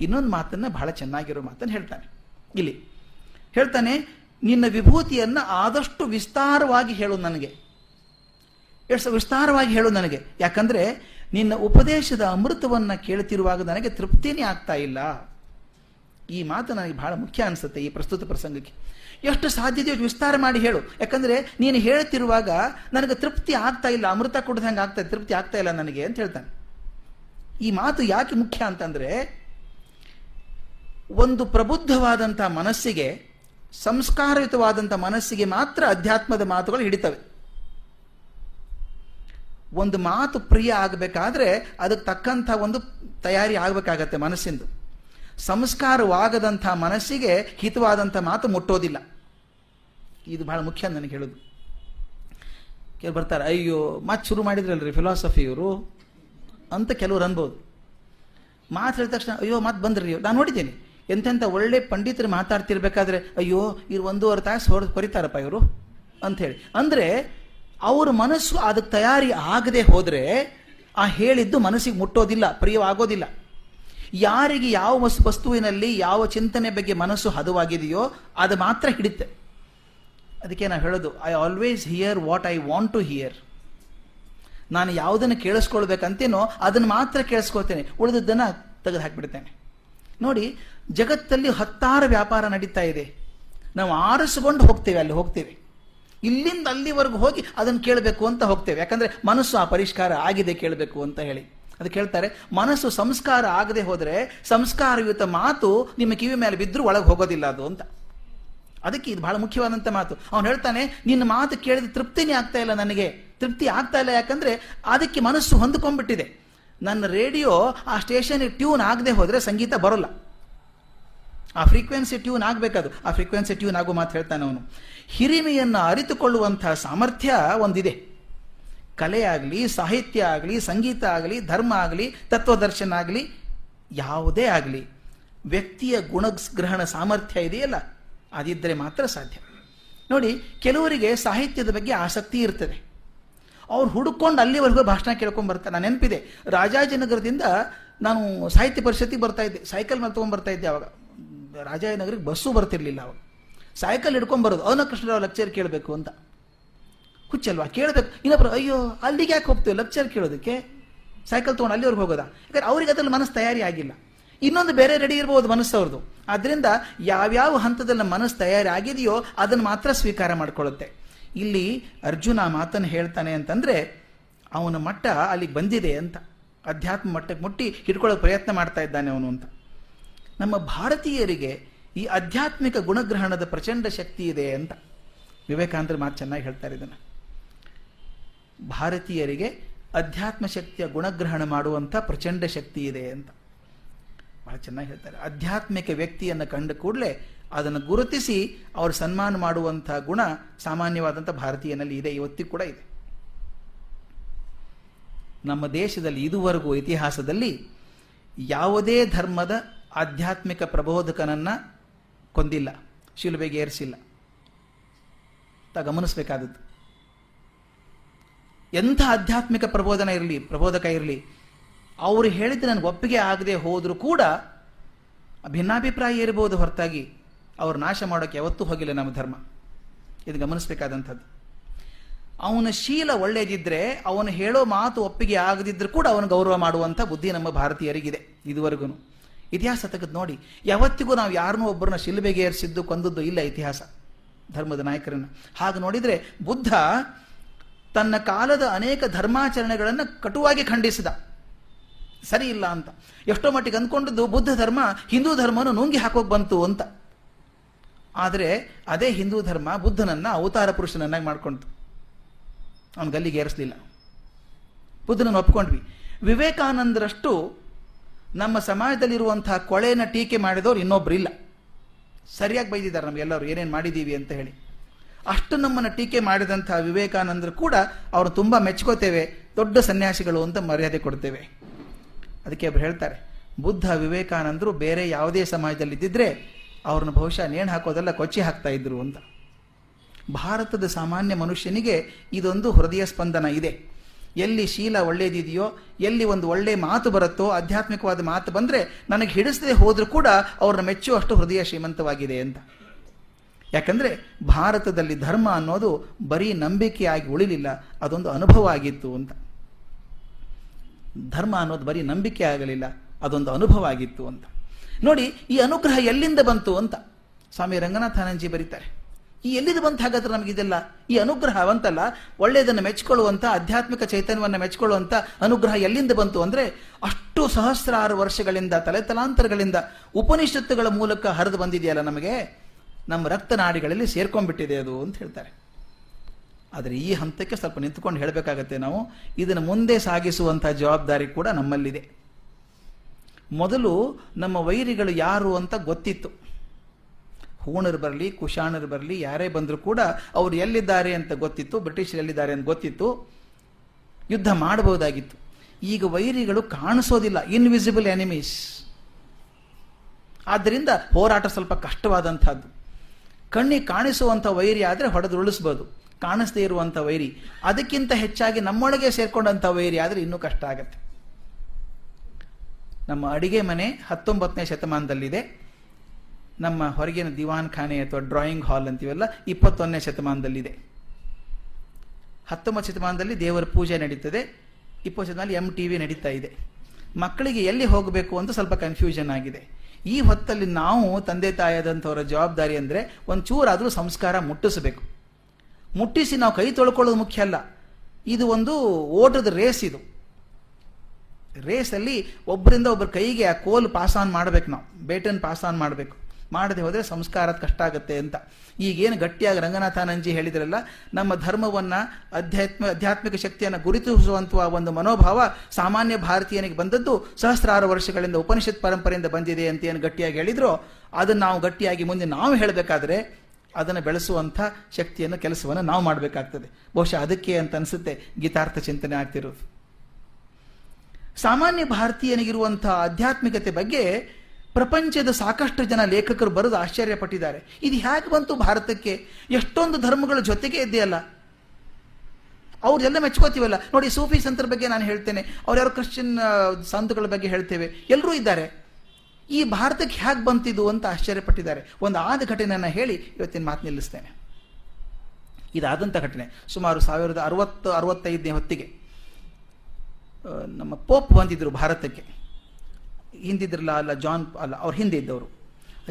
ಇನ್ನೊಂದು ಮಾತನ್ನು ಬಹಳ ಚೆನ್ನಾಗಿರೋ ಮಾತನ್ನು ಹೇಳ್ತಾನೆ. ಇಲ್ಲಿ ಹೇಳ್ತಾನೆ ನಿನ್ನ ವಿಭೂತಿಯನ್ನು ಆದಷ್ಟು ವಿಸ್ತಾರವಾಗಿ ಹೇಳು ನನಗೆ. ಎಷ್ಟು ವಿಸ್ತಾರವಾಗಿ ಹೇಳು ನನಗೆ. ಯಾಕಂದ್ರೆ ನಿನ್ನ ಉಪದೇಶದ ಅಮೃತವನ್ನು ಕೇಳುತ್ತಿರುವಾಗ ನನಗೆ ತೃಪ್ತಿನೇ ಆಗ್ತಾ ಇಲ್ಲ. ಈ ಮಾತು ನನಗೆ ಬಹಳ ಮುಖ್ಯ ಅನಿಸುತ್ತೆ ಈ ಪ್ರಸ್ತುತ ಪ್ರಸಂಗಕ್ಕೆ. ಎಷ್ಟು ಸಾಧ್ಯತೆಯೋ ವಿಸ್ತಾರ ಮಾಡಿ ಹೇಳು. ಯಾಕಂದ್ರೆ ನೀನು ಹೇಳ್ತಿರುವಾಗ ನನಗೆ ತೃಪ್ತಿ ಆಗ್ತಾ ಇಲ್ಲ, ಅಮೃತ ಕುಡ್ದಂಗೆ ಆಗ್ತಾ ತೃಪ್ತಿ ಆಗ್ತಾ ಇಲ್ಲ ನನಗೆ ಅಂತ ಹೇಳ್ತಾನೆ. ಈ ಮಾತು ಯಾಕೆ ಮುಖ್ಯ ಅಂತಂದ್ರೆ ಒಂದು ಪ್ರಬುದ್ಧವಾದಂಥ ಮನಸ್ಸಿಗೆ ಸಂಸ್ಕಾರಯುತವಾದಂಥ ಮನಸ್ಸಿಗೆ ಮಾತ್ರ ಅಧ್ಯಾತ್ಮದ ಮಾತುಗಳು ಹಿಡಿತವೆ. ಒಂದು ಮಾತು ಪ್ರಿಯ ಆಗಬೇಕಾದ್ರೆ ಅದಕ್ಕೆ ತಕ್ಕಂಥ ಒಂದು ತಯಾರಿ ಆಗಬೇಕಾಗತ್ತೆ ಮನಸ್ಸಿಂದು. ಸಂಸ್ಕಾರವಾಗದಂಥ ಮನಸ್ಸಿಗೆ ಹಿತವಾದಂಥ ಮಾತು ಮುಟ್ಟೋದಿಲ್ಲ. ಇದು ಬಹಳ ಮುಖ್ಯ ನನಗೆ ಹೇಳೋದು. ಕೆಲವು ಬರ್ತಾರೆ, ಅಯ್ಯೋ, ಮಾತು ಶುರು ಮಾಡಿದ್ರಲ್ರಿ ಫಿಲಾಸಫಿ ಇವರು ಅಂತ ಕೆಲವ್ರು ಅನ್ಬೋದು. ಮಾತು ಹೇಳಿದ ತಕ್ಷಣ, ಅಯ್ಯೋ, ಮಾತು ಬಂದ್ರಿ, ನಾನು ನೋಡಿದ್ದೇನೆ. ಎಂತೆಂಥ ಒಳ್ಳೆ ಪಂಡಿತರು ಮಾತಾಡ್ತಿರ್ಬೇಕಾದ್ರೆ, ಅಯ್ಯೋ, ಇವ್ರು ಒಂದೂವರೆ ತಾಸು ಹೊರ ಕೊರಿತಾರಪ್ಪ ಇವರು ಅಂಥೇಳಿ ಅಂದರೆ, ಅವ್ರ ಮನಸ್ಸು ಅದಕ್ಕೆ ತಯಾರಿ ಆಗದೆ ಹೋದರೆ, ಆ ಹೇಳಿದ್ದು ಮನಸ್ಸಿಗೆ ಮುಟ್ಟೋದಿಲ್ಲ, ಪ್ರಿಯವಾಗೋದಿಲ್ಲ. ಯಾರಿಗೆ ಯಾವ ವಸ್ತು ವಸ್ತುವಿನಲ್ಲಿ ಯಾವ ಚಿಂತನೆ ಬಗ್ಗೆ ಮನಸ್ಸು ಹದವಾಗಿದೆಯೋ, ಅದು ಮಾತ್ರ ಹಿಡಿತೆ ಅದಕ್ಕೆ ನಾನು ಹೇಳೋದು I always hear what I want to hear ನಾನು ಯಾವುದನ್ನು ಕೇಳಿಸ್ಕೊಳ್ಬೇಕಂತೇನೋ, ಅದನ್ನು ಮಾತ್ರ ಕೇಳಿಸ್ಕೊಳ್ತೇನೆ. ಉಳಿದದ್ದನ್ನು ತೆಗೆದು ಹಾಕಿಬಿಡ್ತೇನೆ. ನೋಡಿ, ಜಗತ್ತಲ್ಲಿ ಹತ್ತಾರು ವ್ಯಾಪಾರ ನಡೀತಾ ಇದೆ. ನಾವು ಆರಿಸಿಕೊಂಡು ಹೋಗ್ತೇವೆ, ಅಲ್ಲಿ ಹೋಗ್ತೇವೆ. ಇಲ್ಲಿಂದ ಅಲ್ಲಿವರೆಗೂ ಹೋಗಿ ಅದನ್ನು ಕೇಳಬೇಕು ಅಂತ ಹೋಗ್ತೇವೆ. ಯಾಕಂದ್ರೆ ಮನಸ್ಸು ಆ ಪರಿಷ್ಕಾರ ಆಗಿದೆ ಕೇಳಬೇಕು ಅಂತ ಹೇಳಿ. ಅದು ಕೇಳ್ತಾರೆ, ಮನಸ್ಸು ಸಂಸ್ಕಾರ ಆಗದೆ ಹೋದರೆ ಸಂಸ್ಕಾರಯುತ ಮಾತು ನಿಮ್ಮ ಕಿವಿ ಮೇಲೆ ಬಿದ್ದರೂ ಒಳಗೆ ಹೋಗೋದಿಲ್ಲ ಅದು ಅಂತ. ಅದಕ್ಕೆ ಇದು ಬಹಳ ಮುಖ್ಯವಾದಂಥ ಮಾತು. ಅವನು ಹೇಳ್ತಾನೆ, ನಿನ್ನ ಮಾತು ಕೇಳಿದ ತೃಪ್ತಿನೇ ಆಗ್ತಾ ಇಲ್ಲ ನನಗೆ. ತೃಪ್ತಿ ಆಗ್ತಾ ಇಲ್ಲ ಯಾಕಂದ್ರೆ ಅದಕ್ಕೆ ಮನಸ್ಸು ಹೊಂದ್ಕೊಂಡ್ಬಿಟ್ಟಿದೆ. ನನ್ನ ರೇಡಿಯೋ ಆ ಸ್ಟೇಷನ್ಗೆ ಟ್ಯೂನ್ ಆಗದೆ ಹೋದರೆ ಸಂಗೀತ ಬರೋಲ್ಲ. ಆ ಫ್ರೀಕ್ವೆನ್ಸಿ ಟ್ಯೂನ್ ಆಗಬೇಕದು. ಆ ಫ್ರೀಕ್ವೆನ್ಸಿ ಟ್ಯೂನ್ ಆಗೋ ಮಾತು ಹೇಳ್ತಾನೆ ಅವನು. ಹಿರಿಮೆಯನ್ನು ಅರಿತುಕೊಳ್ಳುವಂತಹ ಸಾಮರ್ಥ್ಯ ಒಂದಿದೆ. ಕಲೆ ಆಗಲಿ, ಸಾಹಿತ್ಯ ಆಗಲಿ, ಸಂಗೀತ ಆಗಲಿ, ಧರ್ಮ ಆಗಲಿ, ತತ್ವದರ್ಶನ ಆಗಲಿ, ಯಾವುದೇ ಆಗಲಿ, ವ್ಯಕ್ತಿಯ ಗುಣಗ್ರಹಣ ಸಾಮರ್ಥ್ಯ ಇದೆಯಲ್ಲ? ಅದಿದ್ದರೆ ಮಾತ್ರ ಸಾಧ್ಯ. ನೋಡಿ, ಕೆಲವರಿಗೆ ಸಾಹಿತ್ಯದ ಬಗ್ಗೆ ಆಸಕ್ತಿ ಇರ್ತದೆ. ಅವ್ರು ಹುಡುಕೊಂಡು ಅಲ್ಲಿವರೆಗೂ ಭಾಷಣ ಕೇಳ್ಕೊಂಡು ಬರ್ತಾರೆ. ನಾನು ನೆನಪಿದೆ ರಾಜಾಜಿನಗರದಿಂದ ನಾನು ಸಾಹಿತ್ಯ ಪರಿಷತ್ತಿಗೆ ಬರ್ತಾ ಇದ್ದೆ. ಸೈಕಲ್ ಮೇಲೆ ತೊಗೊಂಡು ಬರ್ತಾ ಇದ್ದೆ ಅವಾಗ. ರಾಜಾಜಿನಗರಿಗೆ ಬಸ್ಸು ಬರ್ತಿರ್ಲಿಲ್ಲ ಅವಾಗ. ಸೈಕಲ್ ಹಿಡ್ಕೊಂಡ್ ಬರೋದು. ಅವನ ಕೃಷ್ಣರಾವ್ ಲೆಕ್ಚರ್ ಕೇಳಬೇಕು ಅಂತ. ಹುಚ್ಚಲ್ವಾ? ಕೇಳಬೇಕು. ಇನ್ನೊಬ್ರು, ಅಯ್ಯೋ, ಅಲ್ಲಿಗೆ ಯಾಕೆ ಹೋಗ್ತೇವೆ ಲೆಕ್ಚರ್ ಕೇಳೋದಕ್ಕೆ? ಸೈಕಲ್ ತೊಗೊಂಡು ಅಲ್ಲಿವರೆಗೆ ಹೋಗೋದಾ? ಯಾಕಂದ್ರೆ ಅವ್ರಿಗೆ ಅದ್ರಲ್ಲಿ ಮನಸ್ಸು ತಯಾರಿ ಆಗಿಲ್ಲ. ಇನ್ನೊಂದು ಬೇರೆ ರೆಡಿ ಇರ್ಬೋದು ಮನಸ್ಸು ಅವ್ರದ್ದು. ಆದ್ರಿಂದ ಯಾವ್ಯಾವ ಹಂತದಲ್ಲಿ ಮನಸ್ಸು ತಯಾರಿ ಆಗಿದೆಯೋ ಅದನ್ನು ಮಾತ್ರ ಸ್ವೀಕಾರ ಮಾಡ್ಕೊಳ್ಳುತ್ತೆ. ಇಲ್ಲಿ ಅರ್ಜುನ ಮಾತನ್ನು ಹೇಳ್ತಾನೆ ಅಂತಂದರೆ, ಅವನ ಮಟ್ಟ ಅಲ್ಲಿಗೆ ಬಂದಿದೆ ಅಂತ. ಅಧ್ಯಾತ್ಮ ಮಟ್ಟಕ್ಕೆ ಮುಟ್ಟಿ ಹಿಡ್ಕೊಳ್ಳೋ ಪ್ರಯತ್ನ ಮಾಡ್ತಾ ಇದ್ದಾನೆ ಅವನು ಅಂತ. ನಮ್ಮ ಭಾರತೀಯರಿಗೆ ಈ ಆಧ್ಯಾತ್ಮಿಕ ಗುಣಗ್ರಹಣದ ಪ್ರಚಂಡ ಶಕ್ತಿ ಇದೆ ಅಂತ. ವಿವೇಕಾನಂದರು ಮಾತು ಚೆನ್ನಾಗಿ ಹೇಳ್ತಾರೆ ಇದನ್ನು. ಭಾರತೀಯರಿಗೆ ಅಧ್ಯಾತ್ಮ ಶಕ್ತಿಯ ಗುಣಗ್ರಹಣ ಮಾಡುವಂಥ ಪ್ರಚಂಡ ಶಕ್ತಿ ಇದೆ ಅಂತ. ಬಹಳ ಚೆನ್ನಾಗಿ ಹೇಳ್ತಾರೆ. ಆಧ್ಯಾತ್ಮಿಕ ವ್ಯಕ್ತಿಯನ್ನು ಕಂಡ ಕೂಡಲೇ ಅದನ್ನು ಗುರುತಿಸಿ ಅವರು ಸನ್ಮಾನ ಮಾಡುವಂಥ ಗುಣ ಸಾಮಾನ್ಯವಾದಂಥ ಭಾರತೀಯನಲ್ಲಿ ಇದೆ, ಇವತ್ತಿಗೂ ಕೂಡ ಇದೆ. ನಮ್ಮ ದೇಶದಲ್ಲಿ ಇದುವರೆಗೂ ಇತಿಹಾಸದಲ್ಲಿ ಯಾವುದೇ ಧರ್ಮದ ಆಧ್ಯಾತ್ಮಿಕ ಪ್ರಬೋಧಕನನ್ನು ಕೊಂದಿಲ್ಲ, ಶಿಲುಬೆಗೆ ಏರಿಸಿಲ್ಲ. ತ ಗಮನಿಸಬೇಕಾದದ್ದು. ಎಂಥ ಆಧ್ಯಾತ್ಮಿಕ ಪ್ರಬೋಧನ ಇರಲಿ, ಪ್ರಬೋಧಕ ಇರಲಿ, ಅವರು ಹೇಳಿದ್ದು ನನಗೆ ಒಪ್ಪಿಗೆ ಆಗದೆ ಹೋದರೂ ಕೂಡ ಭಿನ್ನಾಭಿಪ್ರಾಯ ಇರಬಹುದು ಹೊರತಾಗಿ. ಅವ್ರು ನಾಶ ಮಾಡೋಕ್ಕೆ ಯಾವತ್ತೂ ಹೋಗಿಲ್ಲ ನಮ್ಮ ಧರ್ಮ. ಇದು ಗಮನಿಸಬೇಕಾದಂಥದ್ದು. ಅವನ ಶೀಲ ಒಳ್ಳೇದಿದ್ರೆ, ಅವನು ಹೇಳೋ ಮಾತು ಒಪ್ಪಿಗೆ ಆಗದಿದ್ರೂ ಕೂಡ ಅವನು ಗೌರವ ಮಾಡುವಂಥ ಬುದ್ಧಿ ನಮ್ಮ ಭಾರತೀಯರಿಗಿದೆ ಇದುವರೆಗೂ. ಇತಿಹಾಸ ತೆಗೆದು ನೋಡಿ. ಯಾವತ್ತಿಗೂ ನಾವು ಯಾರನ್ನೂ ಒಬ್ಬರನ್ನ ಶಿಲ್ಬೆಗೆ ಏರಿಸಿದ್ದು, ಕೊಂದದ್ದು ಇಲ್ಲ ಇತಿಹಾಸ, ಧರ್ಮದ ನಾಯಕರನ್ನು. ಹಾಗೆ ನೋಡಿದರೆ ಬುದ್ಧ ತನ್ನ ಕಾಲದ ಅನೇಕ ಧರ್ಮಾಚರಣೆಗಳನ್ನು ಕಟುವಾಗಿ ಖಂಡಿಸಿದ. ಸರಿ ಇಲ್ಲ ಅಂತ. ಎಷ್ಟೋ ಮಟ್ಟಿಗೆ ಅಂದ್ಕೊಂಡಿದ್ದು ಬುದ್ಧ ಧರ್ಮ, ಹಿಂದೂ ಧರ್ಮವನ್ನು ನುಂಗಿ ಹಾಕೋಕ್ ಬಂತು ಅಂತ. ಆದರೆ ಅದೇ ಹಿಂದೂ ಧರ್ಮ ಬುದ್ಧನನ್ನು ಅವತಾರ ಪುರುಷನನ್ನಾಗಿ ಮಾಡ್ಕೊಂತು ಅವನು ಗಲ್ಲಿಗೆ ಏರಿಸಲಿಲ್ಲ. ಬುದ್ಧನನ್ನು ಒಪ್ಕೊಂಡ್ವಿ. ವಿವೇಕಾನಂದರಷ್ಟು ನಮ್ಮ ಸಮಾಜದಲ್ಲಿರುವಂತಹ ಕೊಳೆನ ಟೀಕೆ ಮಾಡಿದವರು ಇನ್ನೊಬ್ರು ಇಲ್ಲ ಸರಿಯಾಗಿ ಬೈದಿದ್ದಾರೆ ನಮಗೆಲ್ಲರೂ ಏನೇನು ಮಾಡಿದ್ದೀವಿ ಅಂತ ಹೇಳಿ. ಅಷ್ಟು ನಮ್ಮನ್ನು ಟೀಕೆ ಮಾಡಿದಂಥ ವಿವೇಕಾನಂದರು ಕೂಡ ಅವರು ತುಂಬ ಮೆಚ್ಕೋತೇವೆ, ದೊಡ್ಡ ಸನ್ಯಾಸಿಗಳು ಅಂತ ಮರ್ಯಾದೆ ಕೊಡ್ತೇವೆ. ಅದಕ್ಕೆ ಒಬ್ರು ಹೇಳ್ತಾರೆ, ಬುದ್ಧ ವಿವೇಕಾನಂದರು ಬೇರೆ ಯಾವುದೇ ಸಮಾಜದಲ್ಲಿ ಇದ್ದಿದ್ರೆ ಅವ್ರನ್ನ ಬಹುಶಃ ನೇಣು ಹಾಕೋದೆಲ್ಲ ಕೊಚ್ಚಿ ಹಾಕ್ತಾ ಇದ್ರು ಅಂತ. ಭಾರತದ ಸಾಮಾನ್ಯ ಮನುಷ್ಯನಿಗೆ ಇದೊಂದು ಹೃದಯ ಸ್ಪಂದನ ಇದೆ. ಎಲ್ಲಿ ಶೀಲ ಒಳ್ಳೇದಿದೆಯೋ, ಎಲ್ಲಿ ಒಂದು ಒಳ್ಳೆ ಮಾತು ಬರುತ್ತೋ, ಆಧ್ಯಾತ್ಮಿಕವಾದ ಮಾತು ಬಂದರೆ ನನಗೆ ಹಿಡಿಸದೆ ಹೋದರೂ ಕೂಡ ಅವ್ರನ್ನ ಮೆಚ್ಚುವಷ್ಟು ಹೃದಯ ಶ್ರೀಮಂತವಾಗಿದೆ ಅಂತ. ಯಾಕಂದರೆ ಭಾರತದಲ್ಲಿ ಧರ್ಮ ಅನ್ನೋದು ಬರೀ ನಂಬಿಕೆಯಾಗಿ ಉಳಿಲಿಲ್ಲ, ಅದೊಂದು ಅನುಭವ ಆಗಿತ್ತು ಅಂತ. ಧರ್ಮ ಅನ್ನೋದು ಬರೀ ನಂಬಿಕೆ ಆಗಲಿಲ್ಲ, ಅದೊಂದು ಅನುಭವ ಆಗಿತ್ತು ಅಂತ. ನೋಡಿ, ಈ ಅನುಗ್ರಹ ಎಲ್ಲಿಂದ ಬಂತು ಅಂತ ಸ್ವಾಮಿ ರಂಗನಾಥಾನಂಜಿ ಬರೀತಾರೆ. ಈ ಎಲ್ಲಿಂದ ಬಂತ ಹಾಗಾದ್ರೆ ನಮಗಿದೆಲ್ಲ ಈ ಅನುಗ್ರಹ ಅಂತಲ್ಲ ಒಳ್ಳೆಯದನ್ನು ಮೆಚ್ಚಿಕೊಳ್ಳುವಂಥ ಆಧ್ಯಾತ್ಮಿಕ ಚೈತನ್ಯವನ್ನು ಮೆಚ್ಚಿಕೊಳ್ಳುವಂಥ ಅನುಗ್ರಹ ಎಲ್ಲಿಂದ ಬಂತು ಅಂದರೆ, ಅಷ್ಟು ಸಹಸ್ರಾರು ವರ್ಷಗಳಿಂದ, ತಲೆತಲಾಂತರಗಳಿಂದ ಉಪನಿಷತ್ತುಗಳ ಮೂಲಕ ಹರಿದು ಬಂದಿದೆಯಲ್ಲ ನಮಗೆ? ನಮ್ಮ ರಕ್ತನಾಡಿಗಳಲ್ಲಿ ಸೇರ್ಕೊಂಡ್ಬಿಟ್ಟಿದೆ ಅದು ಅಂತ ಹೇಳ್ತಾರೆ. ಆದರೆ ಈ ಹಂತಕ್ಕೆ ಸ್ವಲ್ಪ ನಿಂತ್ಕೊಂಡು ಹೇಳಬೇಕಾಗತ್ತೆ ನಾವು. ಇದನ್ನು ಮುಂದೆ ಸಾಗಿಸುವಂಥ ಜವಾಬ್ದಾರಿ ಕೂಡ ನಮ್ಮಲ್ಲಿದೆ. ಮೊದಲು ನಮ್ಮ ವೈರಿಗಳು ಯಾರು ಅಂತ ಗೊತ್ತಿತ್ತು. ಹೂಣರು ಬರಲಿ, ಕುಶಾಣರು ಬರಲಿ, ಯಾರೇ ಬಂದರೂ ಕೂಡ ಅವರು ಎಲ್ಲಿದ್ದಾರೆ ಅಂತ ಗೊತ್ತಿತ್ತು, ಬ್ರಿಟಿಷರು ಎಲ್ಲಿದ್ದಾರೆ ಅಂತ ಗೊತ್ತಿತ್ತು. ಯುದ್ಧ ಮಾಡಬಹುದಾಗಿತ್ತು. ಈಗ ವೈರಿಗಳು ಕಾಣಿಸೋದಿಲ್ಲ ಇನ್ವಿಸಿಬಲ್ ಎನಿಮೀಸ್ ಆದ್ದರಿಂದ ಹೋರಾಟ ಸ್ವಲ್ಪ ಕಷ್ಟವಾದಂಥದ್ದು. ಕಣ್ಣಿಗೆ ಕಾಣಿಸುವಂಥ ವೈರಿ ಆದರೆ ಹೊಡೆದುರುಳಿಸ್ಬೋದು. ಕಾಣಿಸದೇ ಇರುವಂಥ ವೈರಿ. ಅದಕ್ಕಿಂತ ಹೆಚ್ಚಾಗಿ ನಮ್ಮೊಳಗೆ ಸೇರ್ಕೊಂಡಂಥ ವೈರಿ ಆದರೆ ಇನ್ನೂ ಕಷ್ಟ ಆಗತ್ತೆ. ನಮ್ಮ ಅಡಿಗೆ ಮನೆ ಹತ್ತೊಂಬತ್ತನೇ ಶತಮಾನದಲ್ಲಿದೆ. ನಮ್ಮ ಹೊರಗಿನ ದಿವಾನ್ ಖಾನೆ ಅಥವಾ ಡ್ರಾಯಿಂಗ್ ಹಾಲ್ ಅಂತೀವಲ್ಲ, ಇಪ್ಪತ್ತೊಂದನೇ ಶತಮಾನದಲ್ಲಿದೆ. ಹತ್ತೊಂಬತ್ತು ಶತಮಾನದಲ್ಲಿ ದೇವರ ಪೂಜೆ ನಡೀತದೆ. ಇಪ್ಪತ್ತು ಶತಮಾನದಲ್ಲಿ ಎಂ ಟಿ ವಿ ನಡೀತಾ ಇದೆ. ಮಕ್ಕಳಿಗೆ ಎಲ್ಲಿ ಹೋಗಬೇಕು ಅಂತ ಸ್ವಲ್ಪ ಕನ್ಫ್ಯೂಷನ್ ಆಗಿದೆ. ಈ ಹೊತ್ತಲ್ಲಿ ನಾವು ತಂದೆ ತಾಯಿಯಾದಂಥವರ ಜವಾಬ್ದಾರಿ ಅಂದರೆ ಒಂಚೂರಾದರೂ ಸಂಸ್ಕಾರ ಮುಟ್ಟಿಸಬೇಕು. ಮುಟ್ಟಿಸಿ ನಾವು ಕೈ ತೊಳ್ಕೊಳ್ಳೋದು ಮುಖ್ಯ ಅಲ್ಲ. ಇದು ಒಂದು ಓಟದ ರೇಸ್ ಇದು. ರೇಸಲ್ಲಿ ಒಬ್ಬರಿಂದ ಒಬ್ಬರ ಕೈಗೆ ಆ ಕೋಲು ಪಾಸ್ ಆನ್ ಮಾಡಬೇಕು ನಾವು. ಬೇಟನ್ ಪಾಸ್ ಆನ್ ಮಾಡಬೇಕು. ಮಾಡದೆ ಹೋದರೆ ಸಂಸ್ಕಾರ ಕಷ್ಟ ಆಗುತ್ತೆ ಅಂತ. ಈಗೇನು ಗಟ್ಟಿಯಾಗಿ ರಂಗನಾಥಾನಂಜಿ ಹೇಳಿದ್ರಲ್ಲ, ನಮ್ಮ ಧರ್ಮವನ್ನು ಅಧ್ಯಾತ್ಮ, ಆಧ್ಯಾತ್ಮಿಕ ಶಕ್ತಿಯನ್ನು ಗುರುತಿಸುವಂತಹ ಒಂದು ಮನೋಭಾವ ಸಾಮಾನ್ಯ ಭಾರತೀಯನಿಗೆ ಬಂದದ್ದು ಸಹಸ್ರಾರು ವರ್ಷಗಳಿಂದ ಉಪನಿಷತ್ ಪರಂಪರೆಯಿಂದ ಬಂದಿದೆ ಅಂತ ಏನು ಗಟ್ಟಿಯಾಗಿ ಹೇಳಿದ್ರೋ, ಅದನ್ನು ನಾವು ಗಟ್ಟಿಯಾಗಿ ಮುಂದೆ ನಾವು ಹೇಳಬೇಕಾದ್ರೆ ಅದನ್ನು ಬೆಳೆಸುವಂಥ ಶಕ್ತಿಯನ್ನು ಕೆಲಸವನ್ನು ನಾವು ಮಾಡಬೇಕಾಗ್ತದೆ. ಬಹುಶಃ ಅದಕ್ಕೆ ಅಂತ ಅನಿಸುತ್ತೆ ಗೀತಾರ್ಥ ಚಿಂತನೆ ಆಗ್ತಿರೋದು. ಸಾಮಾನ್ಯ ಭಾರತೀಯನಿಗಿರುವಂಥ ಆಧ್ಯಾತ್ಮಿಕತೆ ಬಗ್ಗೆ ಪ್ರಪಂಚದ ಸಾಕಷ್ಟು ಜನ ಲೇಖಕರು ಬರೆದು ಆಶ್ಚರ್ಯಪಟ್ಟಿದ್ದಾರೆ. ಇದು ಹೇಗೆ ಬಂತು ಭಾರತಕ್ಕೆ? ಎಷ್ಟೊಂದು ಧರ್ಮಗಳ ಜೊತೆಗೆ ಇದೆಯಲ್ಲ ಅವ್ರದೆಲ್ಲ ಮೆಚ್ಕೋತೀವಲ್ಲ. ನೋಡಿ, ಸೂಫಿ ಸಂತರ ಬಗ್ಗೆ ನಾನು ಹೇಳ್ತೇನೆ. ಅವ್ರು ಯಾರು ಕ್ರಿಶ್ಚಿಯನ್ ಸಂತಗಳ ಬಗ್ಗೆ ಹೇಳ್ತೇವೆ. ಎಲ್ಲರೂ ಇದ್ದಾರೆ. ಈ ಭಾರತಕ್ಕೆ ಹೇಗೆ ಬಂತಿದ್ದು ಅಂತ ಆಶ್ಚರ್ಯಪಟ್ಟಿದ್ದಾರೆ. ಒಂದು ಆದ ಘಟನೆಯನ್ನು ಹೇಳಿ ಇವತ್ತಿನ ಮಾತು ನಿಲ್ಲಿಸ್ತೇನೆ. ಇದಾದಂಥ ಘಟನೆ. ಸುಮಾರು ಸಾವಿರದ ಅರವತ್ತು, ಅರವತ್ತೈದನೇ ಹೊತ್ತಿಗೆ. ನಮ್ಮ ಪೋಪ್ ಬಂದಿದ್ದರು ಭಾರತಕ್ಕೆ. ಹಿಂದಿದ್ರಲ್ಲ, ಅಲ್ಲ, ಜಾನ್, ಅಲ್ಲ, ಅವ್ರು ಹಿಂದೆ ಇದ್ದವರು.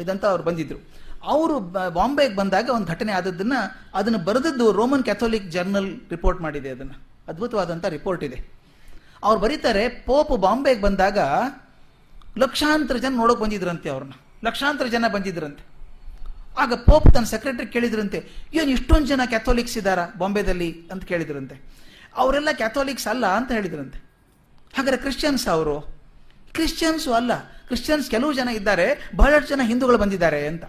ಇದಂತ ಅವ್ರು ಬಂದಿದ್ರು. ಅವರು ಬಾಂಬೆಗೆ ಬಂದಾಗ ಒಂದು ಘಟನೆ ಆದದ್ದನ್ನ ಅದನ್ನು ಬರೆದದ್ದು ರೋಮನ್ ಕ್ಯಾಥೋಲಿಕ್ ಜರ್ನಲ್ ರಿಪೋರ್ಟ್ ಮಾಡಿದೆ ಅದನ್ನು. ಅದ್ಭುತವಾದಂಥ ರಿಪೋರ್ಟ್ ಇದೆ. ಅವ್ರು ಬರೀತಾರೆ, ಪೋಪ್ ಬಾಂಬೆಗೆ ಬಂದಾಗ ಲಕ್ಷಾಂತರ ಜನ ನೋಡೋಕೆ ಬಂದಿದ್ರಂತೆ ಅವ್ರನ್ನ. ಲಕ್ಷಾಂತರ ಜನ ಬಂದಿದ್ರಂತೆ. ಆಗ ಪೋಪ್ ತನ್ನ ಸೆಕ್ರೆಟರಿ ಕೇಳಿದ್ರಂತೆ, ಏನು ಇಷ್ಟೊಂದು ಜನ ಕ್ಯಾಥೋಲಿಕ್ಸ್ ಇದ್ದಾರಾ ಬಾಂಬೆದಲ್ಲಿ? ಅಂತ ಕೇಳಿದ್ರಂತೆ. ಅವರೆಲ್ಲ ಕ್ಯಾಥೋಲಿಕ್ಸ್ ಅಲ್ಲ ಅಂತ ಹೇಳಿದ್ರಂತೆ. ಹಾಗಾದ್ರೆ ಕ್ರಿಶ್ಚಿಯನ್ಸ್ ಅವರು? ಕ್ರಿಶ್ಚಿಯನ್ಸು ಅಲ್ಲ. ಕ್ರಿಶ್ಚಿಯನ್ಸ್ ಕೆಲವು ಜನ ಇದ್ದಾರೆ, ಬಹಳಷ್ಟು ಜನ ಹಿಂದೂಗಳು ಬಂದಿದ್ದಾರೆ ಅಂತ.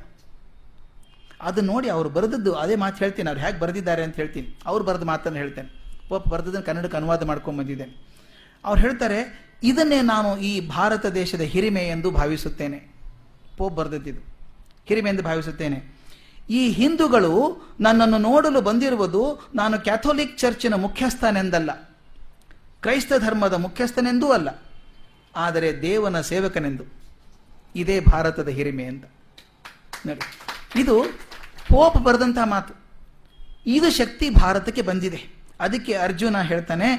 ಅದು ನೋಡಿ ಅವರು ಬರೆದದ್ದು, ಅದೇ ಮಾತು ಹೇಳ್ತೀನಿ. ಅವ್ರು ಹೇಗೆ ಬರೆದಿದ್ದಾರೆ ಅಂತ ಹೇಳ್ತೀನಿ. ಅವ್ರು ಬರೆದ ಮಾತನ್ನು ಹೇಳ್ತೇನೆ. ಪೋಪ್ ಬರೆದದ್ದನ್ನು ಕನ್ನಡಕ್ಕೆ ಅನುವಾದ ಮಾಡ್ಕೊಂಡು ಬಂದಿದ್ದೇನೆ. ಅವ್ರು ಹೇಳ್ತಾರೆ, ಇದನ್ನೇ ನಾನು ಈ ಭಾರತ ದೇಶದ ಹಿರಿಮೆ ಎಂದು ಭಾವಿಸುತ್ತೇನೆ. ಪೋಪ್ ಬರೆದದ್ದಿದು ಹಿರಿಮೆ ಎಂದು ಭಾವಿಸುತ್ತೇನೆ. ಈ ಹಿಂದೂಗಳು ನನ್ನನ್ನು ನೋಡಲು ಬಂದಿರುವುದು ನಾನು ಕ್ಯಾಥೋಲಿಕ್ ಚರ್ಚಿನ ಮುಖ್ಯಸ್ಥನೆಂದಲ್ಲ. ಕ್ರೈಸ್ತ ಧರ್ಮದ ಮುಖ್ಯಸ್ಥನೆಂದೂ ಅಲ್ಲ, ಆದರೆ ದೇವನ ಸೇವಕನೆಂದು. ಇದೇ ಭಾರತದ ಹಿರಿಮೆ ಅಂತ. ನೋಡಿ, ಇದು ಪೋಪ್ ಬರೆದಂತಹ ಮಾತು. ಇದು ಶಕ್ತಿ ಭಾರತಕ್ಕೆ ಬಂದಿದೆ. ಅದಕ್ಕೆ ಅರ್ಜುನ ಹೇಳ್ತಾನೆ,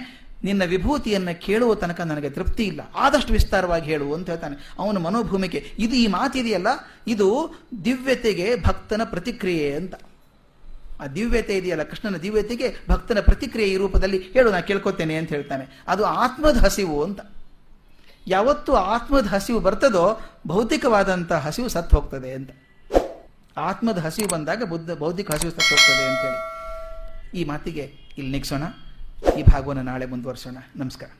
ನಿನ್ನ ವಿಭೂತಿಯನ್ನು ಕೇಳುವ ತನಕ ನನಗೆ ತೃಪ್ತಿ ಇಲ್ಲ. ಆದಷ್ಟು ವಿಸ್ತಾರವಾಗಿ ಹೇಳು ಅಂತ ಹೇಳ್ತಾನೆ. ಅವನ ಮನೋಭೂಮಿಕೆ ಇದು ಈ ಮಾತಿದೆಯಲ್ಲ, ಇದು ದಿವ್ಯತೆಗೆ ಭಕ್ತನ ಪ್ರತಿಕ್ರಿಯೆ ಅಂತ. ಆ ದಿವ್ಯತೆ ಇದೆಯಲ್ಲ, ಕೃಷ್ಣನ ದಿವ್ಯತೆಗೆ ಭಕ್ತನ ಪ್ರತಿಕ್ರಿಯೆ ಈ ರೂಪದಲ್ಲಿ ಹೇಳು ನಾನು ಕೇಳ್ಕೊತೇನೆ ಅಂತ ಹೇಳ್ತಾನೆ. ಅದು ಆತ್ಮದ ಹಸಿವು ಅಂತ. ಯಾವತ್ತು ಆತ್ಮದ ಹಸಿವು ಬರ್ತದೋ ಭೌತಿಕವಾದಂಥ ಹಸಿವು ಸತ್ತು ಹೋಗ್ತದೆ ಅಂತ. ಆತ್ಮದ ಹಸಿವು ಬಂದಾಗ ಬುದ್ಧ ಬೌದ್ಧಿಕ ಹಸಿವು ಸತ್ತು ಹೋಗ್ತದೆ ಅಂತೇಳಿ ಈ ಮಾತಿಗೆ ಇಲ್ಲಿ ನಿಗ್ಸೋಣ ಈ ಭಾಗವನ್ನು ನಾಳೆ ಮುಂದುವರಿಸೋಣ. ನಮಸ್ಕಾರ.